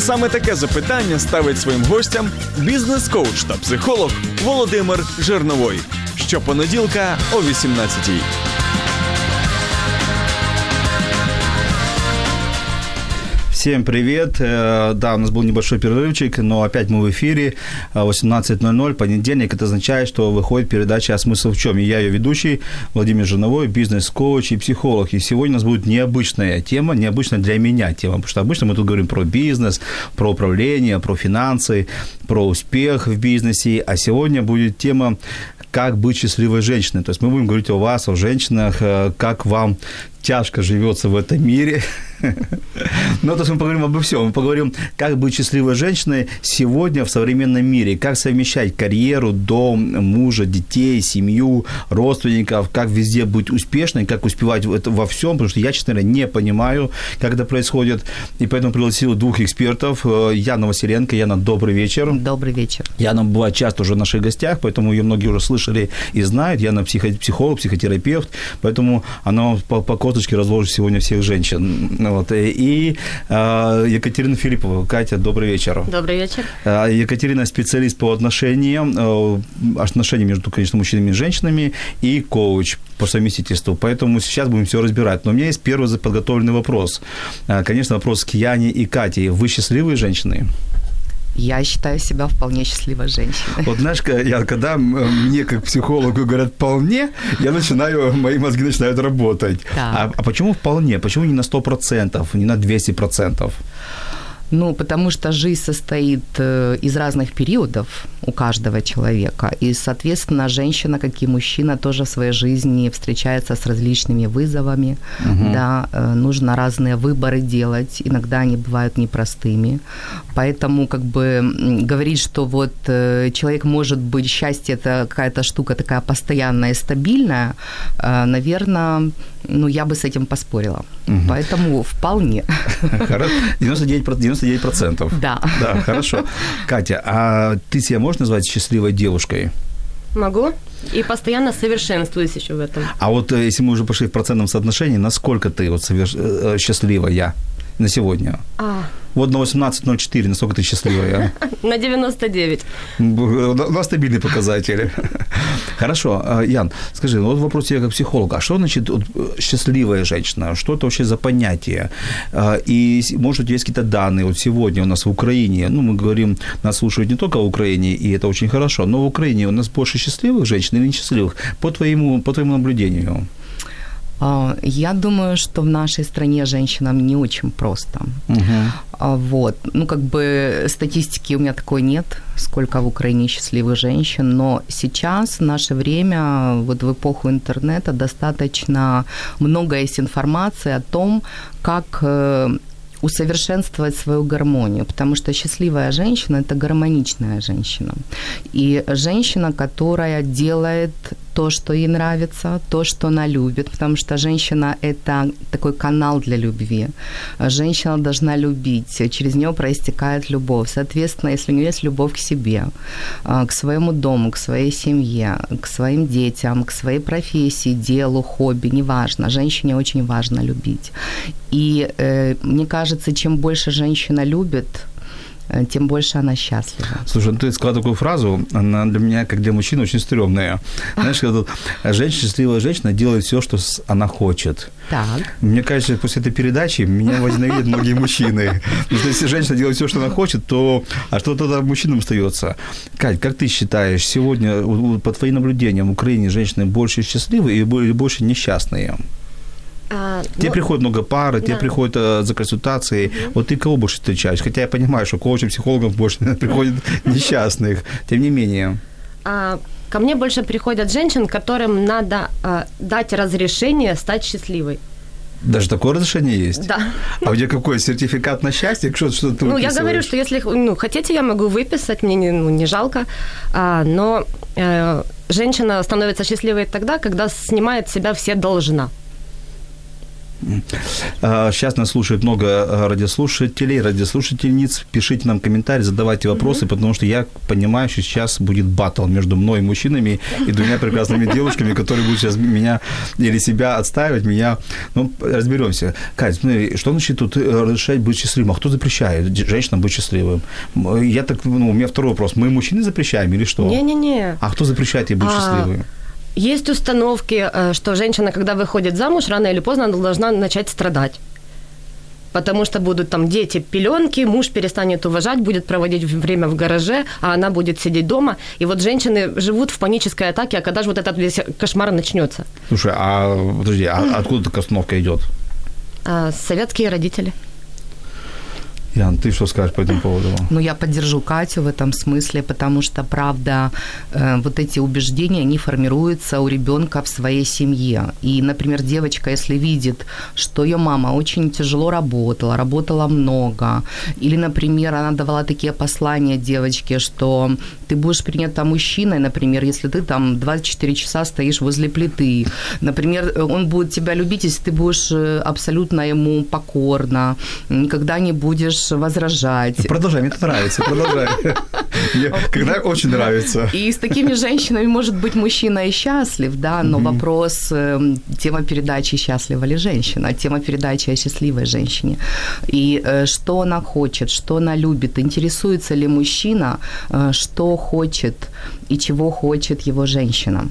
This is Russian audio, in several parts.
Саме таке запитання ставить своїм гостям бізнес-коуч та психолог Володимир Жирновой. Щопонеділка о 18-й. Всем привет. Э, Да, у нас был небольшой перерывчик, но опять мы в эфире. Э, 18.00, понедельник. Это означает, что выходит передача «А смысл в чем?» И я ее ведущий, Владимир Жиновой, бизнес-коуч и психолог. И сегодня у нас будет необычная тема, необычная для меня тема, потому что обычно мы тут говорим про бизнес, про управление, про финансы, про успех в бизнесе. А сегодня будет тема как быть счастливой женщиной. То есть мы будем говорить о вас, о женщинах, э, как вам тяжко живется в этом мире. Но то есть мы поговорим обо всем. Мы поговорим, как быть счастливой женщиной сегодня в современном мире, как совмещать карьеру, дом, мужа, детей, семью, родственников, как везде быть успешной, как успевать во всем, потому что я, честно говоря, не понимаю, как это происходит. И поэтому пригласил двух экспертов. Э, Яна Василенко. Яна, добрый вечер. Добрый вечер. Яна бывает часто уже в наших гостях, поэтому ее многие уже слышали и знают. Яна психо- психолог, психотерапевт, поэтому она по, по косточке разложит сегодня всех женщин. Вот. И э, Екатерина Филиппова. Катя, добрый вечер. Добрый вечер. Э, Екатерина специалист по отношениям, э, отношениям между, конечно, мужчинами и женщинами, и коуч по совместительству. Поэтому сейчас будем все разбирать. Но у меня есть первый подготовленный вопрос. Э, Конечно, вопрос к Яне и Кате. Вы счастливые женщины? Я считаю себя вполне счастливой женщиной. Вот знаешь, я, когда мне как психологу говорят «вполне», я начинаю, мои мозги начинают работать. Так. А, а почему вполне? Почему не на 100%, не на 200%? Ну, потому что жизнь состоит э, из разных периодов у каждого человека. И, соответственно, женщина, как и мужчина, тоже в своей жизни встречается с различными вызовами. Да, э, нужно разные выборы делать. Иногда они бывают непростыми. Поэтому, как бы, говорить, что вот э, человек может быть, счастье – это какая-то штука такая постоянная стабильная, наверное, ну, я бы с этим поспорила. Поэтому вполне. Хоро- 99%. Про- 99%. Да. Да, хорошо. Катя, а ты себя можешь назвать счастливой девушкой? Могу. И постоянно совершенствуюсь еще в этом. А вот э, если мы уже пошли в процентном соотношении, насколько ты вот соверш- э, счастливая на сегодня? А, Вот на 18.04, насколько ты счастливая? на 99. Б- На стабильный показатель. Хорошо, а, Ян, скажи, ну вот вопрос тебе как психолога. А что значит вот, э, счастливая женщина? Что это вообще за понятие? А, И, может, есть какие-то данные? Вот сегодня у нас в Украине, ну, мы говорим, нас слушают не только в Украине, и это очень хорошо, но в Украине у нас больше счастливых женщин или несчастливых? По твоему, по твоему наблюдению. А, Я думаю, что в нашей стране женщинам не очень просто. А, Вот. Ну, как бы статистики у меня такой нет, сколько в Украине счастливых женщин, но сейчас, в наше время, вот в эпоху интернета, достаточно много есть информации о том, как э, усовершенствовать свою гармонию, потому что счастливая женщина – это гармоничная женщина. И женщина, которая делает то, что ей нравится, то, что она любит, потому что женщина – это такой канал для любви. Женщина должна любить, через нее проистекает любовь. Соответственно, если у нее есть любовь к себе, а, к своему дому, к своей семье, к своим детям, к своей профессии, делу, хобби, неважно, женщине очень важно любить. И э, мне кажется, чем больше женщина любит, тем больше она счастлива. Слушай, ну ты сказала такую фразу, она для меня, как для мужчины, очень стрёмная. Знаешь, когда женщина, счастливая женщина делает все, что она хочет. Так. Мне кажется, после этой передачи меня возненавидят многие мужчины. Потому что если женщина делает все, что она хочет, то... А что тогда мужчинам остается? Кать, как ты считаешь, сегодня, по твоим наблюдениям, в Украине женщины больше бо- или больше несчастные? А, Тебе ну, приходит много пар, тебе да. приходят э, за консультацией. Вот ты кого больше встречаешь? Хотя я понимаю, что коучам, психологам больше приходит несчастных. Тем не менее. а, ко мне больше приходят женщин, которым надо а, дать разрешение стать счастливой. Даже такое разрешение есть? Да. А у тебя какой сертификат на счастье? Что, что ты Ну, я говорю, что если ну, хотите, я могу выписать, мне не, ну, не жалко. А, но э, женщина становится счастливой тогда, когда снимает с себя все должна. Сейчас нас слушает много э, радиослушателей, радиослушательниц. Пишите нам комментарии, задавайте вопросы, mm-hmm. потому что я понимаю, что сейчас будет батл между мной, мужчинами, и двумя прекрасными девушками, которые будут сейчас меня или себя отстаивать, меня... Ну, разберемся. Кать, смотри, что значит тут э, разрешать быть счастливым? А кто запрещает женщинам быть счастливым? Я так, ну, у меня второй вопрос. Мы мужчины запрещаем или что? Не-не-не. А кто запрещает ей быть а... счастливым? Есть установки, э, что женщина, когда выходит замуж, рано или поздно она должна начать страдать. Потому что будут там дети, пеленки, муж перестанет уважать, будет проводить время в гараже, а она будет сидеть дома. И вот женщины живут в панической атаке, а когда же вот этот весь кошмар начнется? Слушай, а подожди, а откуда такая установка идет? А, советские родители. Ян, ты что скажешь по этому поводу? Ну, я поддержу Катю в этом смысле, потому что, правда, э, вот эти убеждения, они формируются у ребенка в своей семье. И, например, девочка, если видит, что ее мама очень тяжело работала, работала много, или, например, она давала такие послания девочке, что ты будешь принята мужчиной, например, если ты там 24 часа стоишь возле плиты. Например, он будет тебя любить, если ты будешь э, абсолютно ему покорна, никогда не будешь будешь возражать. Продолжай, мне это нравится, продолжай. Когда очень нравится. И с такими женщинами может быть мужчина и счастлив, да, но вопрос, эм, тема передачи «Счастлива ли женщина?», тема передачи о счастливой женщине. И э, что она хочет, что она любит, интересуется ли мужчина, э, что хочет и чего хочет его женщина.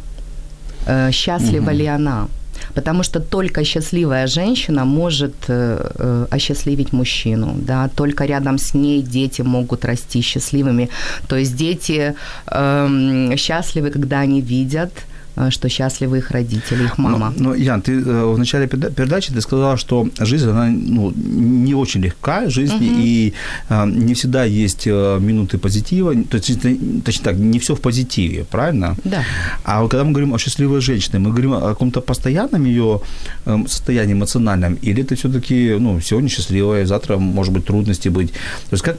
Э, счастлива ли она? Потому что только счастливая женщина может э, э, осчастливить мужчину, да, только рядом с ней дети могут расти счастливыми. То есть дети э, счастливы, когда они видят что счастливы их родители, их мама. Но, но Ян, ты э, в начале передачи ты сказала, что жизнь, она ну, не очень легкая, жизнь, угу. и э, не всегда есть минуты позитива, то есть, точнее так, не все в позитиве, правильно? Да. А вот когда мы говорим о счастливой женщине, мы говорим о каком-то постоянном ее состоянии эмоциональном, или это все-таки, ну, сегодня счастливая, завтра, может быть, трудности быть. То есть как,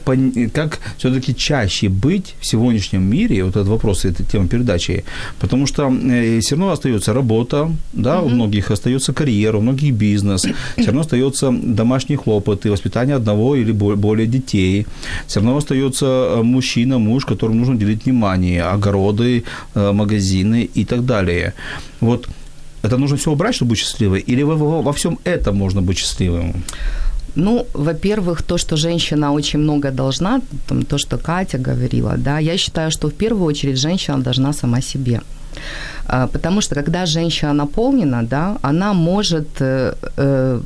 как все-таки чаще быть в сегодняшнем мире, вот этот вопрос, эта тема передачи, потому что все равно остается работа, да, угу. у многих остается карьера, у многих бизнес, все равно остается домашние хлопоты, воспитание одного или более детей, все равно остается э, мужчина, муж, которому нужно уделить внимание, огороды, э, магазины и так далее. Вот это нужно все убрать, чтобы быть счастливой, или во, во, во всем этом можно быть счастливым? Ну, во-первых, то, что женщина очень много должна, там, то, что Катя говорила, да, я считаю, что в первую очередь женщина должна сама себе. А, потому что когда женщина наполнена, да, она может э, э,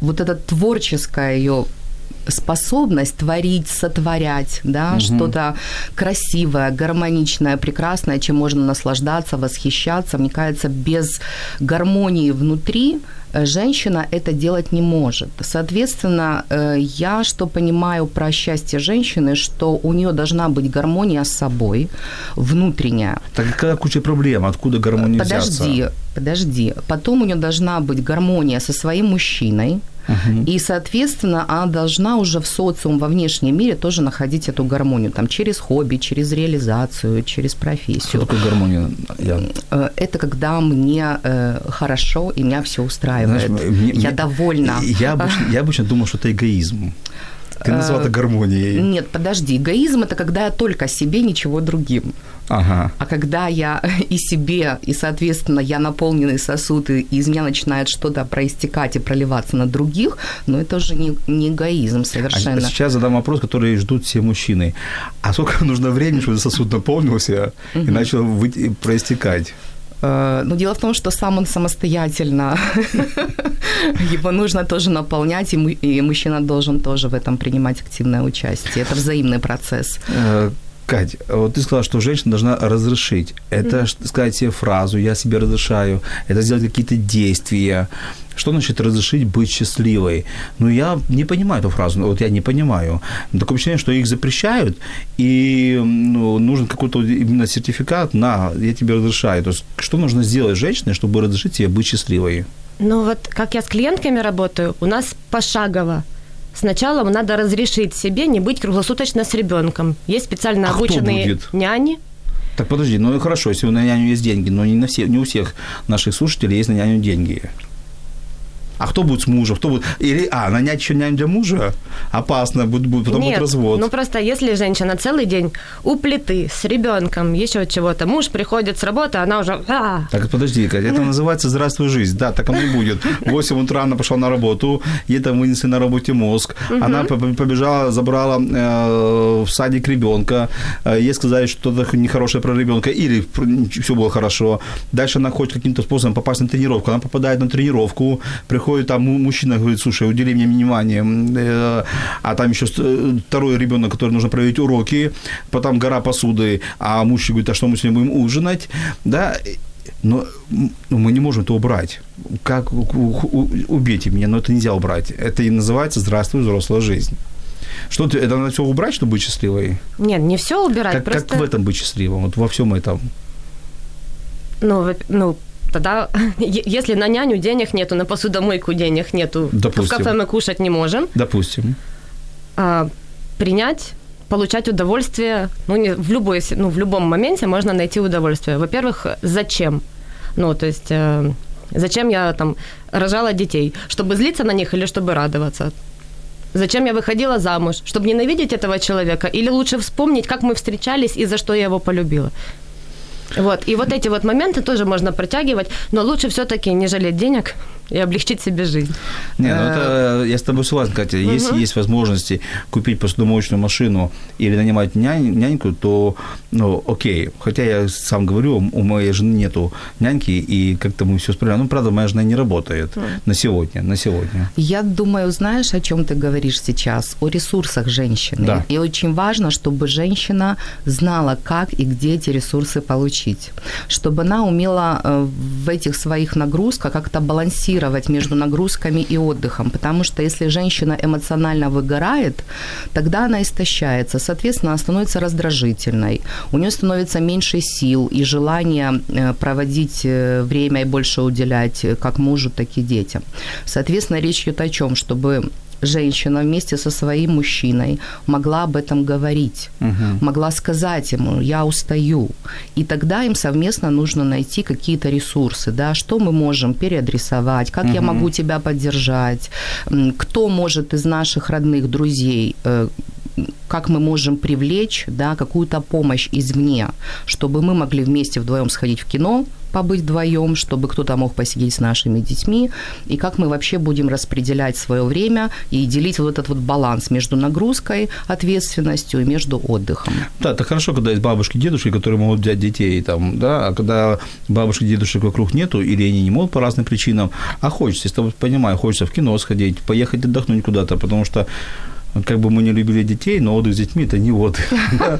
вот эта творческая ее способность творить, сотворять, да, угу. что-то красивое, гармоничное, прекрасное, чем можно наслаждаться, восхищаться. Мне кажется, без гармонии внутри Э, женщина это делать не может. Соответственно, э, я что понимаю про счастье женщины, что у нее должна быть гармония с собой, внутренняя. Так какая куча проблем, откуда гармония Подожди, взяться? подожди. Потом у нее должна быть гармония со своим мужчиной, Uh-huh. И, соответственно, она должна уже в социум, во внешнем мире тоже находить эту гармонию. Там, через хобби, через реализацию, через профессию. Что такое гармония? Я... Э, это когда мне э, хорошо и меня все устраивает. Знаешь, мне, я мне, довольна. Я обычно, я обычно думал, что это эгоизм. Ты назвала это гармонией. Нет, подожди. Эгоизм – это когда я только себе, ничего другим. Ага. А когда я и себе, и, соответственно, я наполненный сосуд, и из меня начинает что-то проистекать и проливаться на других, ну, это уже не, не эгоизм совершенно. А сейчас задам вопрос, который ждут все мужчины. А сколько нужно времени, чтобы сосуд наполнился и начал выйти, проистекать? Э, но дело в том, что сам он самостоятельно, его нужно тоже наполнять, и мужчина должен тоже в этом принимать активное участие. Это взаимный процесс. Кать, вот ты сказала, что женщина должна разрешить. Это mm-hmm. сказать себе фразу «я себе разрешаю», это сделать какие-то действия. Что значит разрешить быть счастливой? Ну, я не понимаю эту фразу, вот я не понимаю. Такое ощущение, что их запрещают, и ну, нужен какой-то именно сертификат на «я тебе разрешаю». То есть, что нужно сделать женщине, чтобы разрешить себе быть счастливой? Ну вот, как я с клиентками работаю, у нас пошагово. Сначала надо разрешить себе не быть круглосуточно с ребенком. Есть специально А обученные няни. Так подожди, ну хорошо, если на няню есть деньги, но не, на все, не у всех наших слушателей есть на няню деньги. А кто будет с мужем? Кто будет? Или, а, нанять еще няню для мужа? Опасно, будет, будет потом будет Нет, развод. ну просто если женщина целый день у плиты с ребенком, еще чего-то, муж приходит с работы, она уже... «А». Так, подожди, Катя, это называется «Здравствуй, жизнь». Да, так оно и будет. В 8 утра она пошла на работу, ей там вынесли на работе мозг. Она по- по- побежала, забрала э, в садик ребенка. Э, Ей сказали что-то нехорошее про ребенка. Или все было хорошо. Дальше она хочет каким-то способом попасть на тренировку. Она попадает на тренировку, приходит там му- мужчина, говорит, слушай, удели мне внимание. Э, А там еще с- э, второй ребенок, который нужно проверить уроки. Потом гора посуды. А муж говорит, а что мы сегодня будем ужинать? Да, но ну, мы не можем это убрать. Как убейте меня, но это нельзя убрать. Это и называется «Здравствуй, взрослая жизнь». Что ты, это надо все убрать, чтобы быть счастливой? Нет, не все убирать, Как, просто... как в этом быть счастливым? Вот во всем этом. Ну, ну, тогда, если на няню денег нету, на посудомойку денег нету, в Допустим. кафе мы кушать не можем, Допустим. а, принять получать удовольствие, ну, не, в, любой, ну, в любом моменте можно найти удовольствие. Во-первых, зачем? Ну, то есть, э, зачем я там рожала детей? Чтобы злиться на них или чтобы радоваться? Зачем я выходила замуж? Чтобы ненавидеть этого человека? Или лучше вспомнить, как мы встречались и за что я его полюбила? Вот. И вот эти вот моменты тоже можно протягивать, но лучше все-таки не жалеть денег и облегчить себе жизнь. Не, ну это я с тобой согласен, Катя. Если есть возможности купить посудомоечную машину или нанимать нянь, няньку, то, ну, окей. Хотя я сам говорю, у моей жены нету няньки, и как-то мы все справляем. Ну, правда, моя жена не работает на сегодня, на сегодня. Я думаю, знаешь, о чем ты говоришь сейчас? О ресурсах женщины. Да. И очень важно, чтобы женщина знала, как и где эти ресурсы получить. Чтобы она умела э, в этих своих нагрузках как-то балансировать между нагрузками и отдыхом. Потому что если женщина эмоционально выгорает, тогда она истощается. Соответственно, она становится раздражительной. У нее становится меньше сил и желания э, проводить э, время и больше уделять э, как мужу, так и детям. Соответственно, речь идет о чем? Чтобы женщина вместе со своим мужчиной могла об этом говорить, могла сказать ему, я устаю. И тогда им совместно нужно найти какие-то ресурсы, да, что мы можем переадресовать, как я могу тебя поддержать, кто может из наших родных друзей э, как мы можем привлечь да, какую-то помощь извне, чтобы мы могли вместе вдвоем сходить в кино, побыть вдвоем, чтобы кто-то мог посидеть с нашими детьми, и как мы вообще будем распределять свое время и делить вот этот вот баланс между нагрузкой, ответственностью и между отдыхом. Да, это хорошо, когда есть бабушки, дедушки, которые могут взять детей, там, да, а когда бабушек, дедушек вокруг нету, или они не могут по разным причинам, а хочется, если понимаю, хочется в кино сходить, поехать отдохнуть куда-то, потому что как бы мы не любили детей, но отдых с детьми – это не отдых.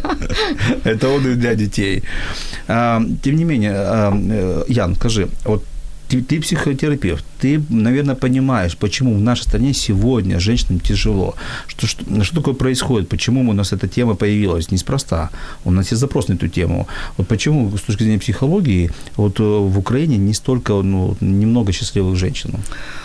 Это отдых для детей. А, Тем не менее, а, э, Ян, скажи, вот ты, ты психотерапевт, ты, наверное, понимаешь, почему в нашей стране сегодня женщинам тяжело. Что, что, что такое происходит? Почему у нас эта тема появилась? Неспроста. У нас есть запрос на эту тему. Вот почему, с точки зрения психологии, вот э, в Украине не столько, ну, немного счастливых женщин.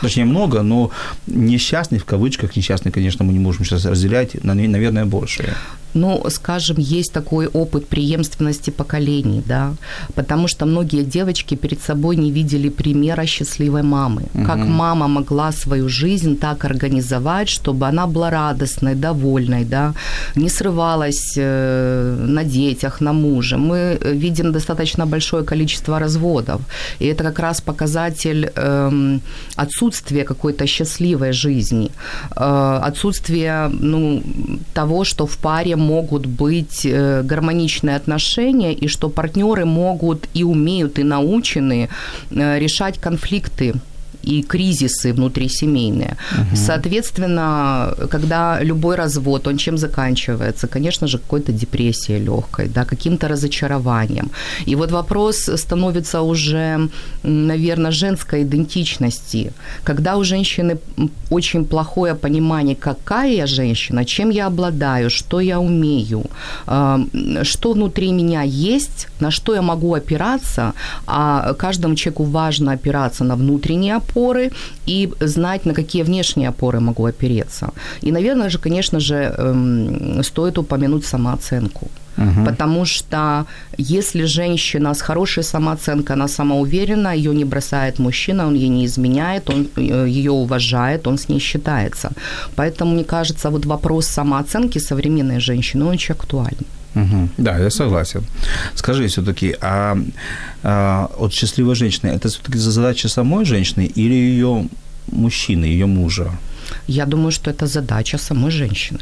Точнее, много, но несчастных, в кавычках, несчастных, конечно, мы не можем сейчас разделять, на- наверное, больше. Ну, скажем, есть такой опыт преемственности поколений, да, потому что многие девочки перед собой не видели примера счастливой мамы. Как мама могла свою жизнь так организовать, чтобы она была радостной, довольной, да, не срывалась э, на детях, на муже. Мы видим достаточно большое количество разводов, и это как раз показатель эм, отсутствия какой-то счастливой жизни, э, отсутствия, ну, того, что в паре могут быть э, гармоничные отношения и что партнеры могут и умеют, и научены э, решать конфликты и кризисы внутрисемейные. Соответственно, когда любой развод, он чем заканчивается? Конечно же, какой-то депрессией легкой, да, каким-то разочарованием. И вот вопрос становится уже, наверное, женской идентичности. Когда у женщины очень плохое понимание, какая я женщина, чем я обладаю, что я умею, э, что внутри меня есть, на что я могу опираться, а каждому человеку важно опираться на внутренние опоры, опоры и знать, на какие внешние опоры могу опереться. И, наверное же, конечно же, эм, стоит упомянуть самооценку. Угу. Потому что если женщина с хорошей самооценкой, она самоуверена, ее не бросает мужчина, он ей не изменяет, он э, ее уважает, он с ней считается. Поэтому, мне кажется, вот вопрос самооценки современной женщины, он очень актуален. Угу. Да, я согласен. Скажи все-таки, а, а от счастливой женщины это все-таки задача самой женщины или ее мужчины, ее мужа? Я думаю, что это задача самой женщины.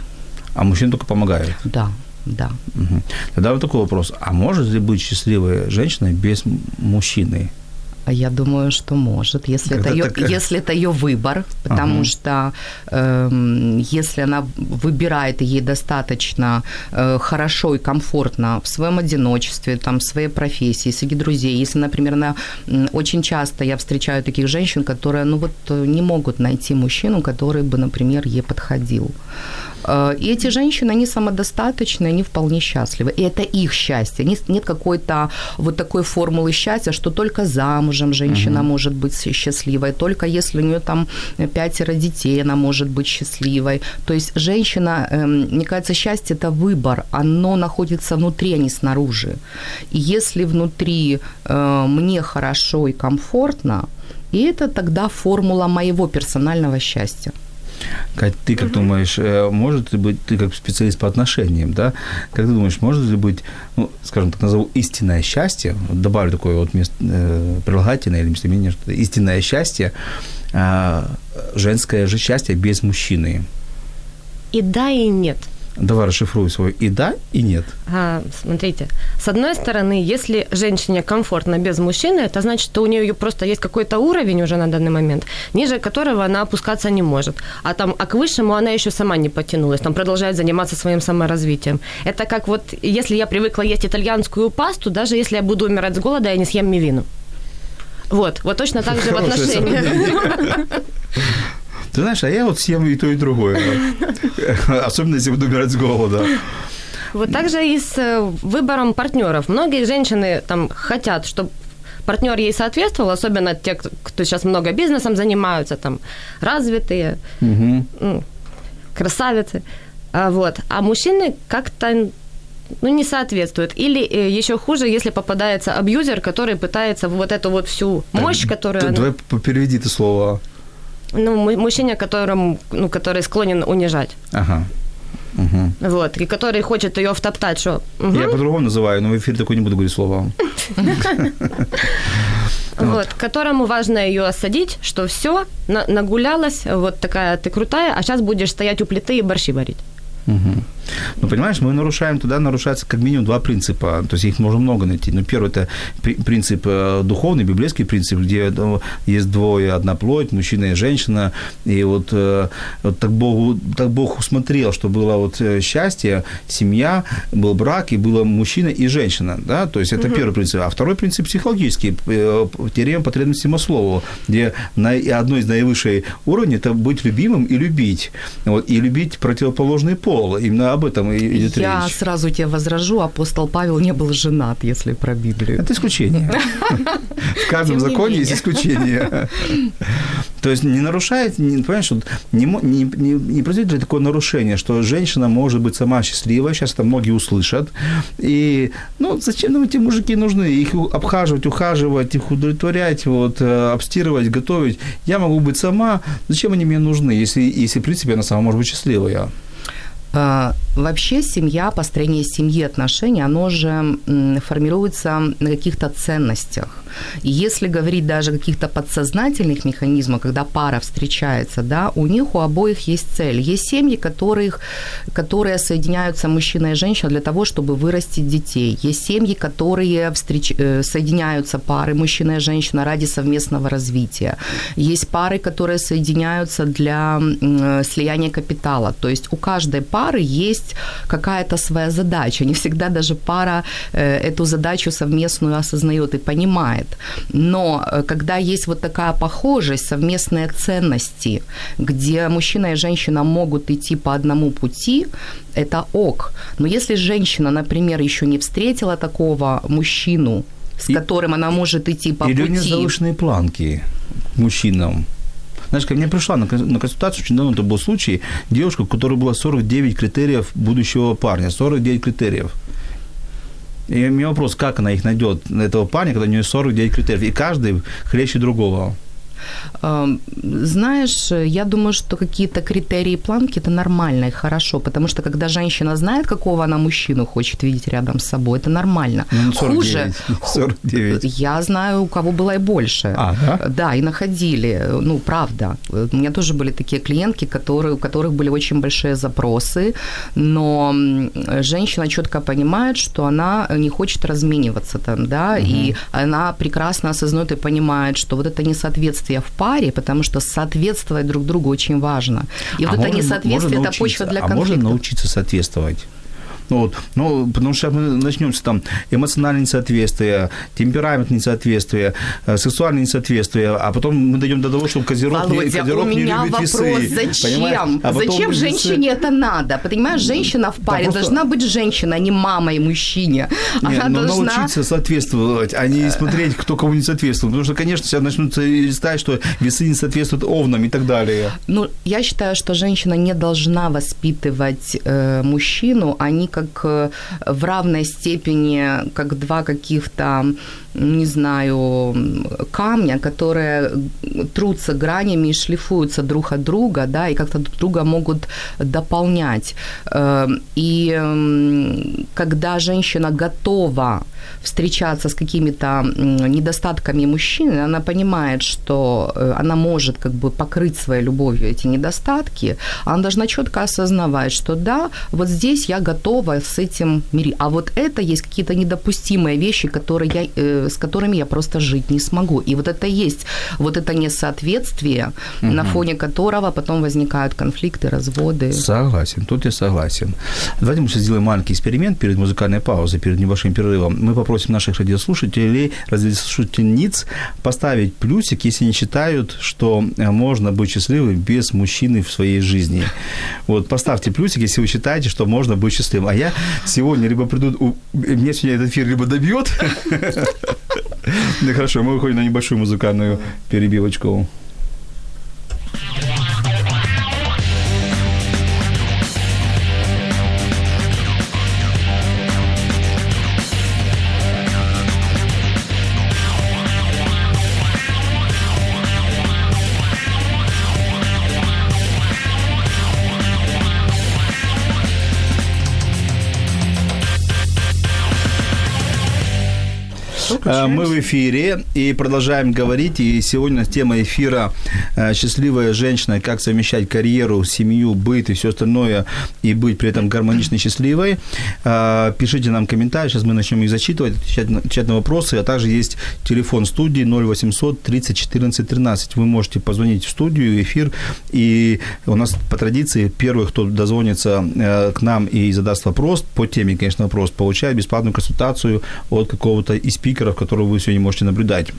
А мужчина только помогает? Да, да. Угу. Тогда вот такой вопрос. А может ли быть счастливой женщиной без мужчины? А я думаю, что может, если, это ее, если это ее выбор, потому ага. что э, если она выбирает, и ей достаточно э, хорошо и комфортно в своем одиночестве, там, в своей профессии, среди друзей, если, например, она очень часто я встречаю таких женщин, которые, ну вот, не могут найти мужчину, который бы, например, ей подходил. Э, и эти женщины, они самодостаточные, они вполне счастливы. И это их счастье. Нет какой-то вот такой формулы счастья, что только замужем женщина угу. может быть счастливой, только если у нее там пятеро детей, она может быть счастливой. То есть женщина, эм, мне кажется, счастье – это выбор, оно находится внутри, а не снаружи. И если внутри э, мне хорошо и комфортно, и это тогда формула моего персонального счастья. Кать, ты как угу. думаешь, э, может ли быть, ты как специалист по отношениям, да, как ты думаешь, может ли быть, ну, скажем так, назову истинное счастье, добавлю такое вот место, э, прилагательное или местоимение, что истинное счастье, э, женское же счастье без мужчины? И да, и нет. Давай расшифруй свой и да, и нет. А, смотрите, с одной стороны, если женщине комфортно без мужчины, это значит, что у нее просто есть какой-то уровень уже на данный момент, ниже которого она опускаться не может. А там, а к высшему она еще сама не потянулась, там продолжает заниматься своим саморазвитием. Это как вот, если я привыкла есть итальянскую пасту, даже если я буду умирать с голода, я не съем мивину. Вот, вот точно так же в отношениях. Ты знаешь, а я вот съем и то, и другое. Особенно, если буду умирать с голода. Вот так же и с э, выбором партнеров. Многие женщины там хотят, чтобы партнер ей соответствовал, особенно те, кто сейчас много бизнесом занимаются, там развитые, угу. красавицы. А, вот. а мужчины как-то ну, не соответствует. Или э, еще хуже, если попадается абьюзер, который пытается вот эту вот всю мощь, которую... Давай переведи это слово. Ну, мужчине, которому, ну, который склонен унижать. Ага. Угу. Вот, и который хочет ее втоптать, что... Угу. Я по-другому называю, но в эфире такой не буду говорить слово. Вот, которому важно ее осадить, что все, нагулялась, вот такая ты крутая, а сейчас будешь стоять у плиты и борщи варить. Угу. Ну, понимаешь, мы нарушаем, туда нарушается как минимум два принципа. То есть их можно много найти. Но первый – это принцип э, духовный, библейский принцип, где ну, есть двое, одна плоть, мужчина и женщина. И вот, э, вот так, Бог, так Бог усмотрел, что было вот э, счастье, семья, был брак, и было мужчина и женщина. Да? То есть это угу. первый принцип. А второй принцип психологический, теорема потребности Маслову, где на, одно из наивысших уровней – это быть любимым и любить. Вот, и любить противоположный пол. Именно об этом идет Я речь. сразу тебе возражу, апостол Павел не был женат, если про Библию. Это исключение. В каждом законе есть исключение. То есть не нарушает, не, понимаешь, не, не, не, не произойдет ли такое нарушение, что женщина может быть сама счастлива, сейчас это многие услышат, и, ну, зачем нам эти мужики нужны? Их обхаживать, ухаживать, их удовлетворять, вот, э, обстирывать, готовить. Я могу быть сама, зачем они мне нужны, если, если в принципе, она сама может быть счастливая? А, вообще семья, построение семьи, отношений, оно же формируется на каких-то ценностях. Если говорить даже о каких-то подсознательных механизмах, когда пара встречается, да, у них у обоих есть цель. Есть семьи, которых, которые соединяются мужчина и женщина для того, чтобы вырастить детей. Есть семьи, которые встреч... Э, соединяются пары мужчина и женщина ради совместного развития. Есть пары, которые соединяются для слияния капитала. То есть у каждой пары есть какая-то своя задача. Не всегда даже пара э, эту задачу совместную осознает и понимает понимает. Но э, когда есть вот такая похожесть, совместные ценности, где мужчина и женщина могут идти по одному пути, это ок. Но если женщина, например, еще не встретила такого мужчину, с и, которым она может идти по или пути. Или завышенные планки. мужчинам. Знаешь, ко мне пришла на консультацию, очень давно это был случай, девушка, у которой было 49 критериев будущего парня, 49 критериев. И у меня вопрос, как она их найдет, этого парня, когда у нее 49 критериев, и каждый хлеще другого. Знаешь, я думаю, что какие-то критерии планки это нормально и хорошо, потому что когда женщина знает, какого она мужчину хочет видеть рядом с собой, это нормально. Ну, 49, Хуже, 49. я знаю, у кого было и больше. А, да? Да, и находили. Ну, правда. У меня тоже были такие клиентки, которые, у которых были очень большие запросы, но женщина четко понимает, что она не хочет размениваться там, да, угу. и она прекрасно осознает и понимает, что вот это несоответствие в паре, потому что соответствовать друг другу очень важно. И а вот это несоответствие – это почва для конфликта. А можно научиться соответствовать? Ну, вот, ну, потому что мы начнем с там эмоциональное несоответствие, темперамент несоответствие, э, сексуальное несоответствие, а потом мы дойдем до того, что козерог, Володя, не, козерог у не меня любит вопрос, весы. зачем? А зачем женщине это надо? Понимаешь, женщина в паре да, просто... должна быть женщина, а не мама и мужчине. Она но должна... научиться соответствовать, а не смотреть, кто кому не соответствует. Потому что, конечно, сейчас начнутся ставить, что весы не соответствуют овнам и так далее. Ну, я считаю, что женщина не должна воспитывать э, мужчину, они как э, в равной степени, как два каких-то, не знаю, камня, которые трутся гранями и шлифуются друг от друга, да, и как-то друг друга могут дополнять. Эм, и когда женщина готова встречаться с какими-то недостатками мужчины, она понимает, что э, она может как бы покрыть своей любовью эти недостатки, она должна четко осознавать, что да, вот здесь я готова с этим мирить. А вот это есть какие-то недопустимые вещи, которые я, э, с которыми я просто жить не смогу. И вот это есть вот это несоответствие, угу. на фоне которого потом возникают конфликты, разводы. Согласен, тут я согласен. Давайте мы сейчас сделаем маленький эксперимент перед музыкальной паузой, перед небольшим перерывом. Мы попросим наших радиослушателей, радиослушательниц поставить плюсик, если они считают, что э, можно быть счастливым без мужчины в своей жизни. Вот, поставьте плюсик, если вы считаете, что можно быть счастливым. А я сегодня либо придут... У... Меня сегодня этот эфир либо добьет. Ну хорошо, мы выходим на небольшую музыкальную перебивочку. Мы в эфире и продолжаем говорить. И сегодня тема эфира э, «Счастливая женщина. Как совмещать карьеру, семью, быт и все остальное, и быть при этом гармоничной, счастливой». Э, пишите нам комментарии, сейчас мы начнем их зачитывать, отвечать на, отвечать на вопросы. А также есть телефон студии 0800 30 14 13. Вы можете позвонить в студию, эфир. И у нас по традиции первый, кто дозвонится к нам и задаст вопрос, по теме, конечно, вопрос, получает бесплатную консультацию от какого-то из спикеров, которую вы сегодня можете наблюдать.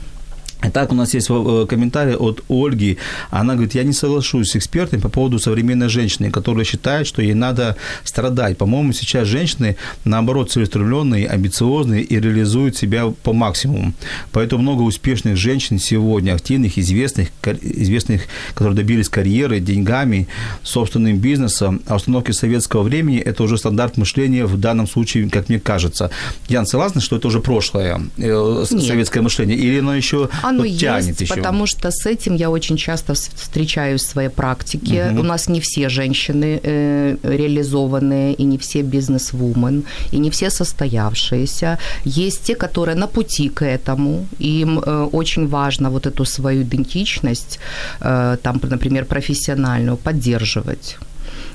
Итак, у нас есть э, комментарий от Ольги. Она говорит, я не соглашусь с экспертами по поводу современной женщины, которая считает, что ей надо страдать. По-моему, сейчас женщины, наоборот, целеустремленные, амбициозные и реализуют себя по максимуму. Поэтому много успешных женщин сегодня, активных, известных, известных, которые добились карьеры, деньгами, собственным бизнесом. А установки советского времени – это уже стандарт мышления в данном случае, как мне кажется. Ян, согласна, что это уже прошлое, э, Нет. советское мышление? Или оно еще оно есть, еще. потому что с этим я очень часто встречаюсь в своей практике. Угу. У нас не все женщины э, реализованные, и не все бизнес-вумен, и не все состоявшиеся. Есть те, которые на пути к этому, им э, очень важно вот эту свою идентичность, э, там, например, профессиональную поддерживать.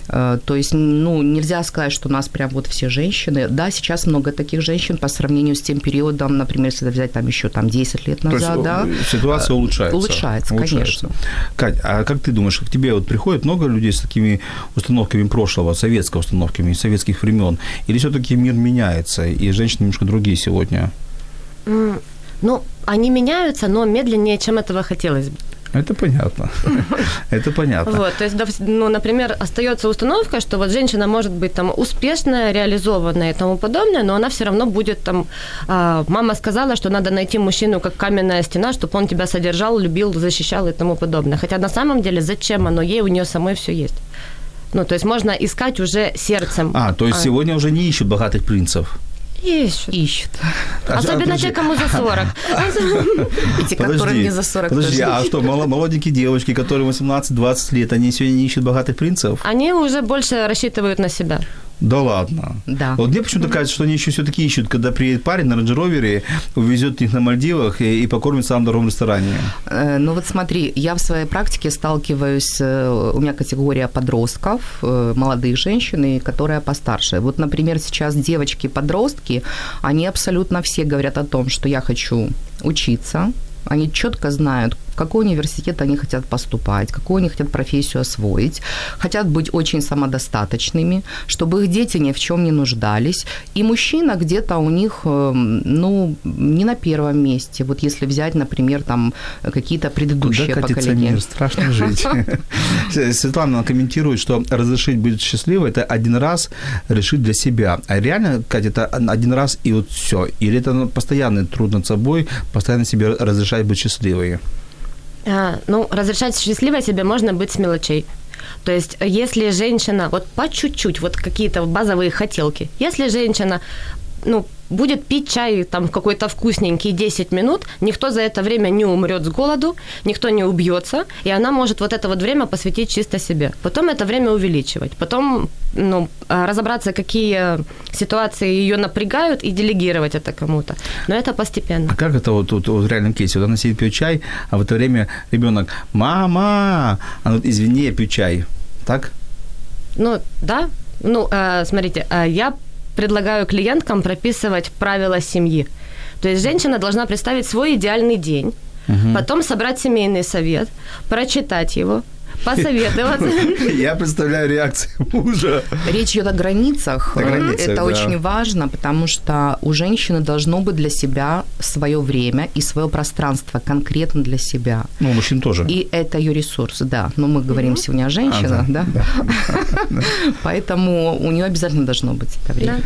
Э, то есть, ну, нельзя сказать, что у нас прям вот все женщины. Да, сейчас много таких женщин по сравнению с тем периодом, например, если взять там еще там 10 лет назад, То есть, да. Ситуация улучшается. Улучшается, улучшается, конечно. Кать, а как ты думаешь, к тебе вот приходит много людей с такими установками прошлого, советского установками, советских времен? Или все-таки мир меняется, и женщины немножко другие сегодня? Ну, они меняются, но медленнее, чем этого хотелось бы. Это понятно. Это понятно. Вот, то есть, ну, например, остается установка, что вот женщина может быть там успешная, реализованная и тому подобное, но она все равно будет там... А, мама сказала, что надо найти мужчину как каменная стена, чтобы он тебя содержал, любил, защищал и тому подобное. Хотя на самом деле зачем оно ей, у нее самой все есть. Ну, то есть можно искать уже сердцем. А, то есть а... сегодня уже не ищут богатых принцев. Ищут. Ищут. А, Особенно а, те, кому за 40. Эти, которым не за 40 Подожди, а что, молоденькие девочки, которым 18-20 лет, они сегодня не ищут богатых принцев? Они уже больше рассчитывают на себя. Да ладно. Да. Вот мне почему-то кажется, что они еще все-таки ищут, когда приедет парень на рейндж увезет их на Мальдивах и, и покормит в самом дорогом ресторане. Э, ну вот смотри, я в своей практике сталкиваюсь, э, у меня категория подростков, э, молодые женщины, которые постарше. Вот, например, сейчас девочки-подростки, они абсолютно все говорят о том, что я хочу учиться, они четко знают, какой университет они хотят поступать, какую они хотят профессию освоить, хотят быть очень самодостаточными, чтобы их дети ни в чем не нуждались. И мужчина где-то у них, эм, ну, не на первом месте. Вот если взять, например, там какие-то предыдущие Куда поколения. мир? Страшно жить. Светлана комментирует, что разрешить быть счастливой – это один раз решить для себя. А реально, Катя, это один раз и вот все. Или это постоянный труд над собой, постоянно себе разрешать быть счастливой? А, ну, разрешать счастливой себе можно быть с мелочей. То есть, если женщина, вот по чуть-чуть, вот какие-то базовые хотелки, если женщина, ну, будет пить чай там какой-то вкусненький 10 минут, никто за это время не умрет с голоду, никто не убьется, и она может вот это вот время посвятить чисто себе. Потом это время увеличивать, потом ну, а, разобраться, какие ситуации ее напрягают, и делегировать это кому-то. Но это постепенно. А как это вот, вот, вот в реальном кейсе? Вот она сидит, пьет чай, а в это время ребенок «Мама!» Она вот «Извини, я пью чай». Так? Ну, да. Ну, э, смотрите, э, я предлагаю клиенткам прописывать правила семьи. То есть женщина должна представить свой идеальный день, угу. потом собрать семейный совет, прочитать его, посоветоваться. Я представляю реакцию мужа. Речь идет о границах. О границах Это да. очень важно, потому что у женщины должно быть для себя свое время и свое пространство конкретно для себя. Ну, у мужчин тоже. И это ее ресурс, да. Но мы говорим mm-hmm. сегодня о женщинах, а, да? да? Поэтому у нее обязательно должно быть это время.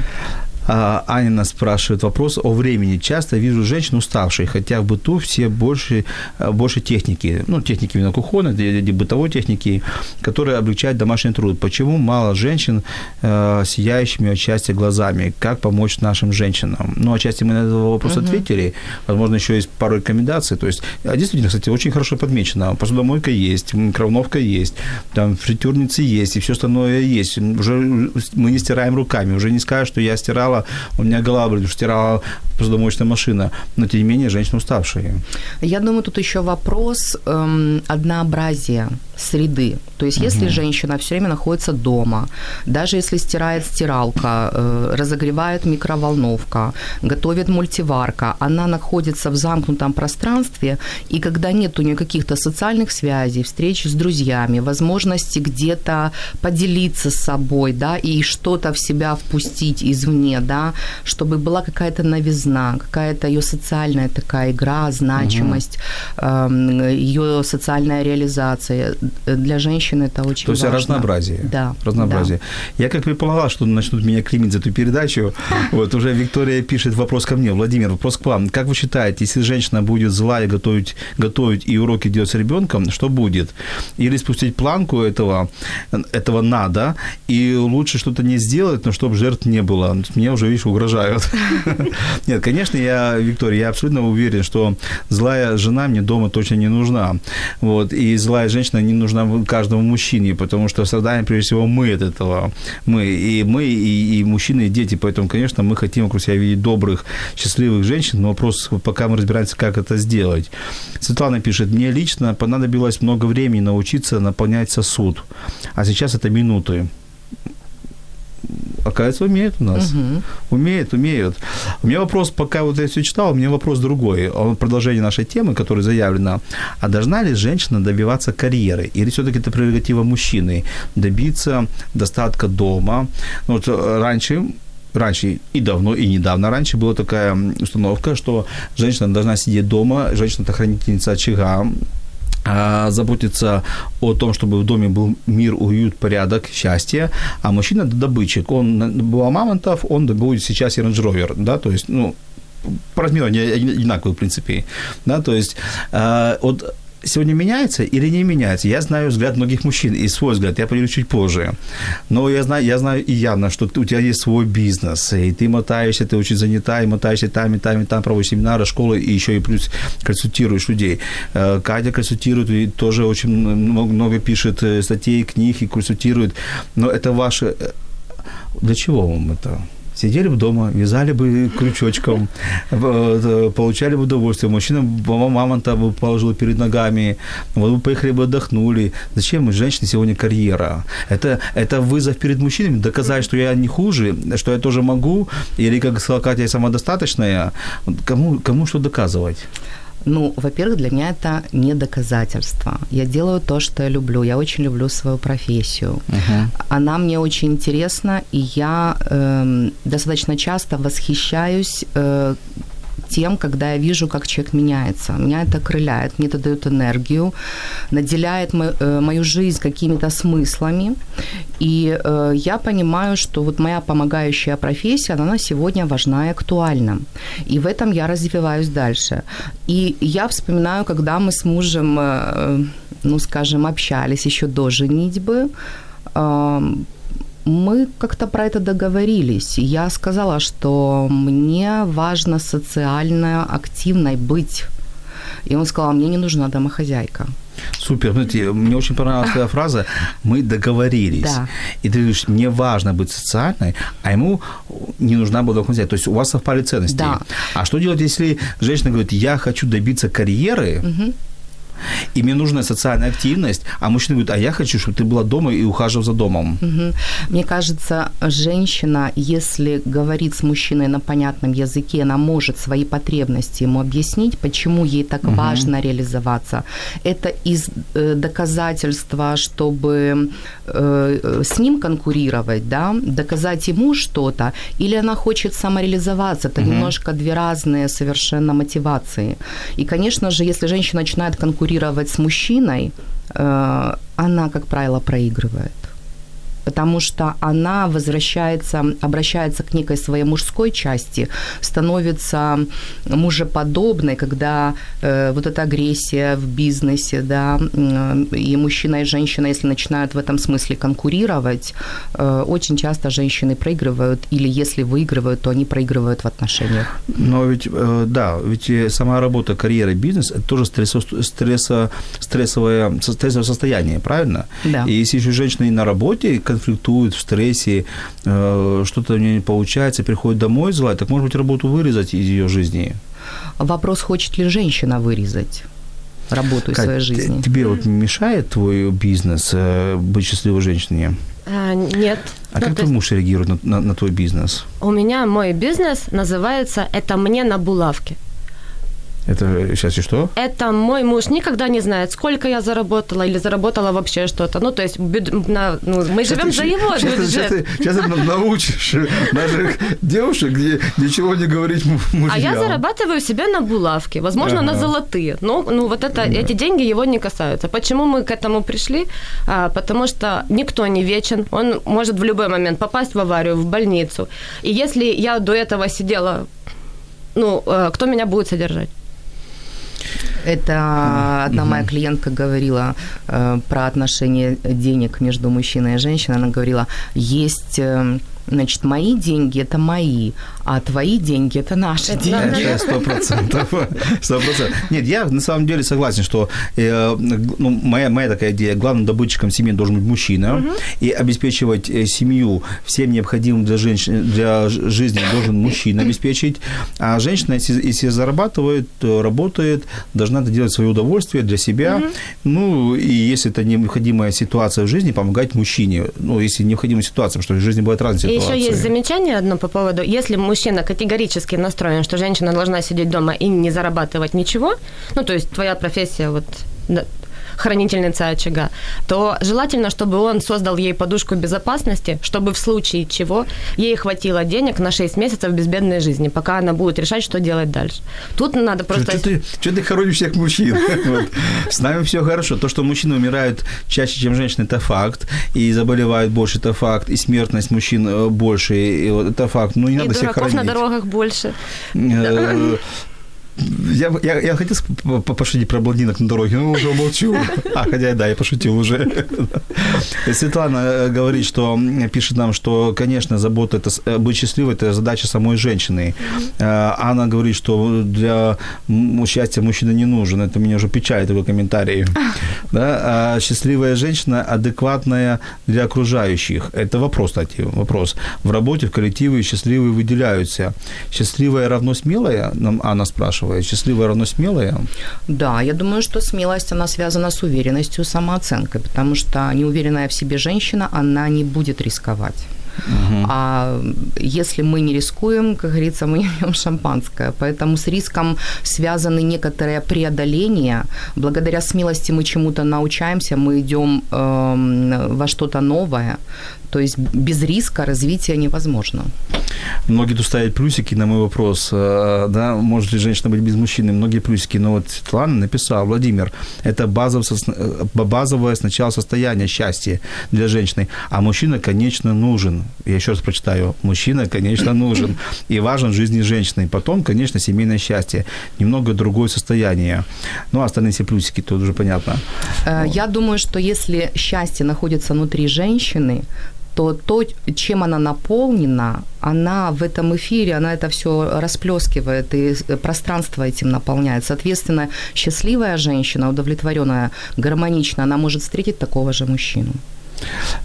Аня нас спрашивает вопрос о времени. Часто вижу женщин уставшие, хотя в быту все больше, э, больше техники, ну, техники именно кухонной, бытовой техники, которые облегчают домашний труд. Почему мало женщин э, сияющими от счастья глазами? Как помочь нашим женщинам? Ну, отчасти мы на этот вопрос uh-huh. ответили. Возможно, еще есть пару рекомендаций. То есть, а действительно, кстати, очень хорошо подмечено. Посудомойка есть, микроволновка есть, там фритюрницы есть, и все остальное есть. Уже мы не стираем руками. Уже не скажешь, что я стирала у меня голова болит, стирала посудомоечная машина, но тем не менее женщины уставшие. Я думаю, тут еще вопрос эм, однообразия среды. То есть, если угу. женщина все время находится дома, даже если стирает стиралка, э, разогревает микроволновка, готовит мультиварка, она находится в замкнутом пространстве, и когда нет у нее каких-то социальных связей, встреч с друзьями, возможности где-то поделиться с собой, да, и что-то в себя впустить извне, да, чтобы была какая-то новизна, какая-то ее социальная такая игра, значимость, угу. ее социальная реализация. Для женщин это очень То есть важно. разнообразие. Да. Разнообразие. Да. Я как предполагал, что начнут меня клеймить за эту передачу. Вот уже Виктория пишет вопрос ко мне. Владимир, вопрос к вам. Как вы считаете, если женщина будет злая готовить, готовить и уроки делать с ребенком, что будет? Или спустить планку этого, этого надо, и лучше что-то не сделать, но чтобы жертв не было. Мне уже, видишь, угрожают. Нет, конечно, я, Виктория, я абсолютно уверен, что злая жена мне дома точно не нужна. Вот, и злая женщина не нужна каждому мужчине, потому что страдаем, прежде всего, мы от этого. Мы, и мы, и, и мужчины, и дети. Поэтому, конечно, мы хотим вокруг себя видеть добрых, счастливых женщин, но вопрос, пока мы разбираемся, как это сделать. Светлана пишет, мне лично понадобилось много времени научиться наполнять сосуд, а сейчас это минуты оказывается, умеют у нас. Угу. Умеют, умеют. У меня вопрос, пока вот я все читал, у меня вопрос другой. Продолжение нашей темы, которая заявлена. А должна ли женщина добиваться карьеры? Или все-таки это прерогатива мужчины? Добиться достатка дома? Ну, вот э, раньше раньше и давно, и недавно раньше была такая установка, что женщина должна сидеть дома, женщина – это хранительница очага, а, заботиться о том, чтобы в доме был мир, уют, порядок, счастье, а мужчина добытчик. Он был мамонтов, он добудет сейчас и Range да, то есть, ну, по размеру они одинаковые, в принципе, да, то есть, э, вот сегодня меняется или не меняется? Я знаю взгляд многих мужчин и свой взгляд, я поделю чуть позже. Но я знаю, я знаю и явно, что у тебя есть свой бизнес, и ты мотаешься, ты очень занята, и мотаешься там, и там, и там, проводишь семинары, школы, и еще и плюс консультируешь людей. Э, Катя консультирует, и тоже очень много, много пишет э, статей, книг и консультирует. Но это ваше... Э, для чего вам это? Сидели бы дома, вязали бы крючочком, э, получали бы удовольствие. Мужчина мамонта бы положил перед ногами, вот вы поехали бы отдохнули. Зачем женщине сегодня карьера? Это, это вызов перед мужчинами, доказать, что я не хуже, что я тоже могу, или, как сказала Катя, я самодостаточная. Кому, кому что доказывать? Ну, во-первых, для меня это не доказательство. Я делаю то, что я люблю. Я очень люблю свою профессию. Uh-huh. Она мне очень интересна, и я э, достаточно часто восхищаюсь э, тем, когда я вижу, как человек меняется. Меня это крыляет, мне это дает энергию, наделяет мо- э, мою жизнь какими-то смыслами. И э, я понимаю, что вот моя помогающая профессия, она сегодня важна и актуальна. И в этом я развиваюсь дальше. И я вспоминаю, когда мы с мужем, э, ну, скажем, общались еще до женитьбы, э, мы как-то про это договорились. Я сказала, что мне важно социально активной быть. И он сказал, мне не нужна домохозяйка. Супер. Знаете, мне очень понравилась твоя фраза «мы договорились». Да. И ты говоришь, мне важно быть социальной, а ему не нужна была домохозяйка. То есть у вас совпали ценности. Да. А что делать, если женщина говорит, я хочу добиться карьеры, угу и мне нужна социальная активность, а мужчина говорит, а я хочу, чтобы ты была дома и ухаживал за домом. Угу. Мне кажется, женщина, если говорит с мужчиной на понятном языке, она может свои потребности ему объяснить, почему ей так угу. важно реализоваться. Это из э, доказательства, чтобы э, с ним конкурировать, да, доказать ему что-то, или она хочет самореализоваться. Это угу. немножко две разные совершенно мотивации. И, конечно же, если женщина начинает конкурировать конкурировать с мужчиной, э, она, как правило, проигрывает потому что она возвращается, обращается к некой своей мужской части, становится мужеподобной, когда э, вот эта агрессия в бизнесе, да, э, и мужчина и женщина, если начинают в этом смысле конкурировать, э, очень часто женщины проигрывают, или если выигрывают, то они проигрывают в отношениях. Но ведь, э, да, ведь сама работа, карьера, бизнес – это тоже стрессо, стресса, стрессовое, стрессовое состояние, правильно? Да. И если еще женщина и на работе конфликтует, в стрессе, э, что-то у нее не получается, приходит домой злая, так может быть работу вырезать из ее жизни? Вопрос, хочет ли женщина вырезать работу из как, своей жизни. Тебе вот мешает твой бизнес э, быть счастливой женщиной? А, нет. А ну, как твой есть... муж реагирует на, на, на твой бизнес? У меня мой бизнес называется «Это мне на булавке». Это сейчас и что? Это мой муж никогда не знает, сколько я заработала или заработала вообще что-то. Ну, то есть на, ну, мы живем за его сейчас бюджет. Сейчас ты, сейчас ты научишь наших девушек где, ничего не говорить мужьям. А я зарабатываю себе на булавки, возможно, ага. на золотые. Но ну, вот это, да. эти деньги его не касаются. Почему мы к этому пришли? А, потому что никто не вечен. Он может в любой момент попасть в аварию, в больницу. И если я до этого сидела, ну, э, кто меня будет содержать? Это одна моя клиентка говорила э, про отношения денег между мужчиной и женщиной. Она говорила, есть э, Значит, мои деньги – это мои, а твои деньги – это наши это деньги. Сто процентов. Сто процентов. Нет, я на самом деле согласен, что э, ну, моя, моя такая идея, главным добытчиком семьи должен быть мужчина, угу. и обеспечивать э, семью всем необходимым для, женщин, для жизни должен мужчина обеспечить, а женщина, если, если зарабатывает, работает, должна это делать в свое удовольствие для себя, угу. ну, и если это необходимая ситуация в жизни, помогать мужчине, ну, если необходимая ситуация, потому что в жизни бывают разные ситуации еще есть замечание одно по поводу, если мужчина категорически настроен, что женщина должна сидеть дома и не зарабатывать ничего, ну, то есть твоя профессия вот хранительница очага, то желательно, чтобы он создал ей подушку безопасности, чтобы в случае чего ей хватило денег на 6 месяцев безбедной жизни, пока она будет решать, что делать дальше. Тут надо просто... Что ты, что ты хоронишь всех мужчин? С нами все хорошо. То, что мужчины умирают чаще, чем женщины, это факт. И заболевают больше, это факт. И смертность мужчин э, больше, это факт. Ну, не надо всех хоронить. на дорогах больше. Э, я, я, я хотел пошутить про блондинок на дороге, но уже молчу. А, хотя да, я пошутил уже. Светлана э, говорит, что пишет нам, что, конечно, забота, это, э, быть счастливой, это задача самой женщины. Э, Анна говорит, что для счастья мужчина не нужен. Это меня уже печалит, такой комментарий. Да? А счастливая женщина адекватная для окружающих. Это вопрос, кстати, вопрос. В работе, в коллективе счастливые выделяются. Счастливая равно смелая, нам Анна спрашивает счастливая равно смелая? Да, я думаю, что смелость, она связана с уверенностью, самооценкой, потому что неуверенная в себе женщина, она не будет рисковать. Угу. А если мы не рискуем, как говорится, мы не пьем шампанское. Поэтому с риском связаны некоторые преодоления. Благодаря смелости мы чему-то научаемся, мы идем э, во что-то новое. То есть без риска развития невозможно. Многие тут ставят плюсики на мой вопрос, э, да, может ли женщина быть без мужчины, многие плюсики, но вот Светлана написала, Владимир, это базовое, э, базовое сначала состояние счастья для женщины, а мужчина, конечно, нужен. Я еще раз прочитаю, мужчина, конечно, нужен и важен в жизни женщины. Потом, конечно, семейное счастье, немного другое состояние. Ну, а остальные все плюсики, тут уже понятно. Э, я думаю, что если счастье находится внутри женщины, то то, чем она наполнена, она в этом эфире, она это все расплескивает, и пространство этим наполняет. Соответственно, счастливая женщина, удовлетворенная, гармоничная, она может встретить такого же мужчину.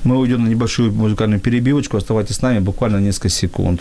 Мы уйдем на небольшую музыкальную перебивочку. Оставайтесь с нами буквально несколько секунд.